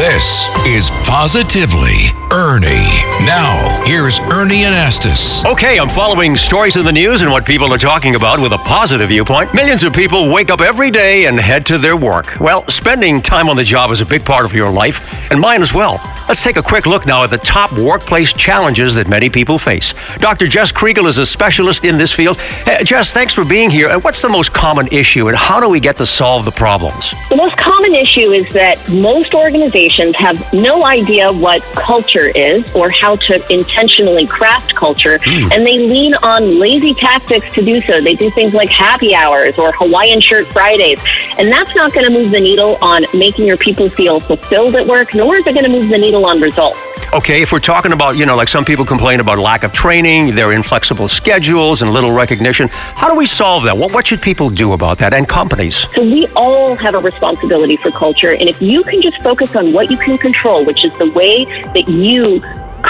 This is Positively Ernie. Now, here's Ernie Anastos. Okay, I'm following stories in the news and what people are talking about with a positive viewpoint. Millions of people wake up every day and head to their work. Well, spending time on the job is a big part of your life, and mine as well. Let's take a quick look now at the top workplace challenges that many people face. Dr. Jess Kriegel is a specialist in this field. Uh, Jess, thanks for being here. And what's the most common issue, and how do we get to solve the problems? The most common issue is that most organizations have no idea what culture is or how to intentionally craft culture, and they lean on lazy tactics to do so. They do things like happy hours or Hawaiian shirt Fridays, and that's not going to move the needle on making your people feel fulfilled at work, nor is it going to move the needle on results. Okay, if we're talking about, you know, like some people complain about lack of training, their inflexible schedules, and little recognition, how do we solve that? What, what should people do about that and companies? So we all have a responsibility for culture, and if you can just focus on what you can control, which is the way that you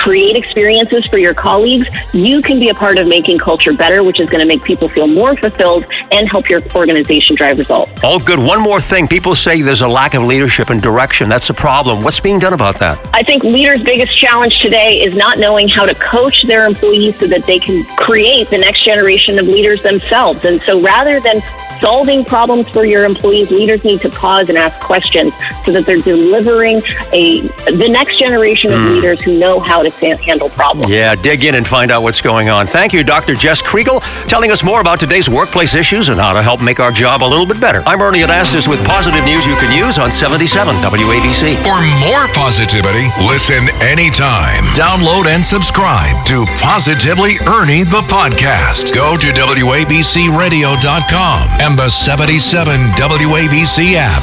create experiences for your colleagues, you can be a part of making culture better, which is going to make people feel more fulfilled and help your organization drive results. All good. One more thing. People say there's a lack of leadership and direction. That's a problem. What's being done about that? I think leaders' biggest challenge today is not knowing how to coach their employees so that they can create the next generation of leaders themselves. And so rather than solving problems for your employees, leaders need to pause and ask questions so that they're delivering a the next generation of hmm. leaders who know how to sa- handle problems. Yeah, dig in and find out what's going on. Thank you, Dr. Jess Kriegel, telling us more about today's workplace issues and how to help make our job a little bit better. I'm Ernie Anastos with positive news you can use on 77 WABC. For more positivity, listen anytime. Download and subscribe to Positively Ernie the podcast. Go to WABCRadio.com and the 77 WABC app.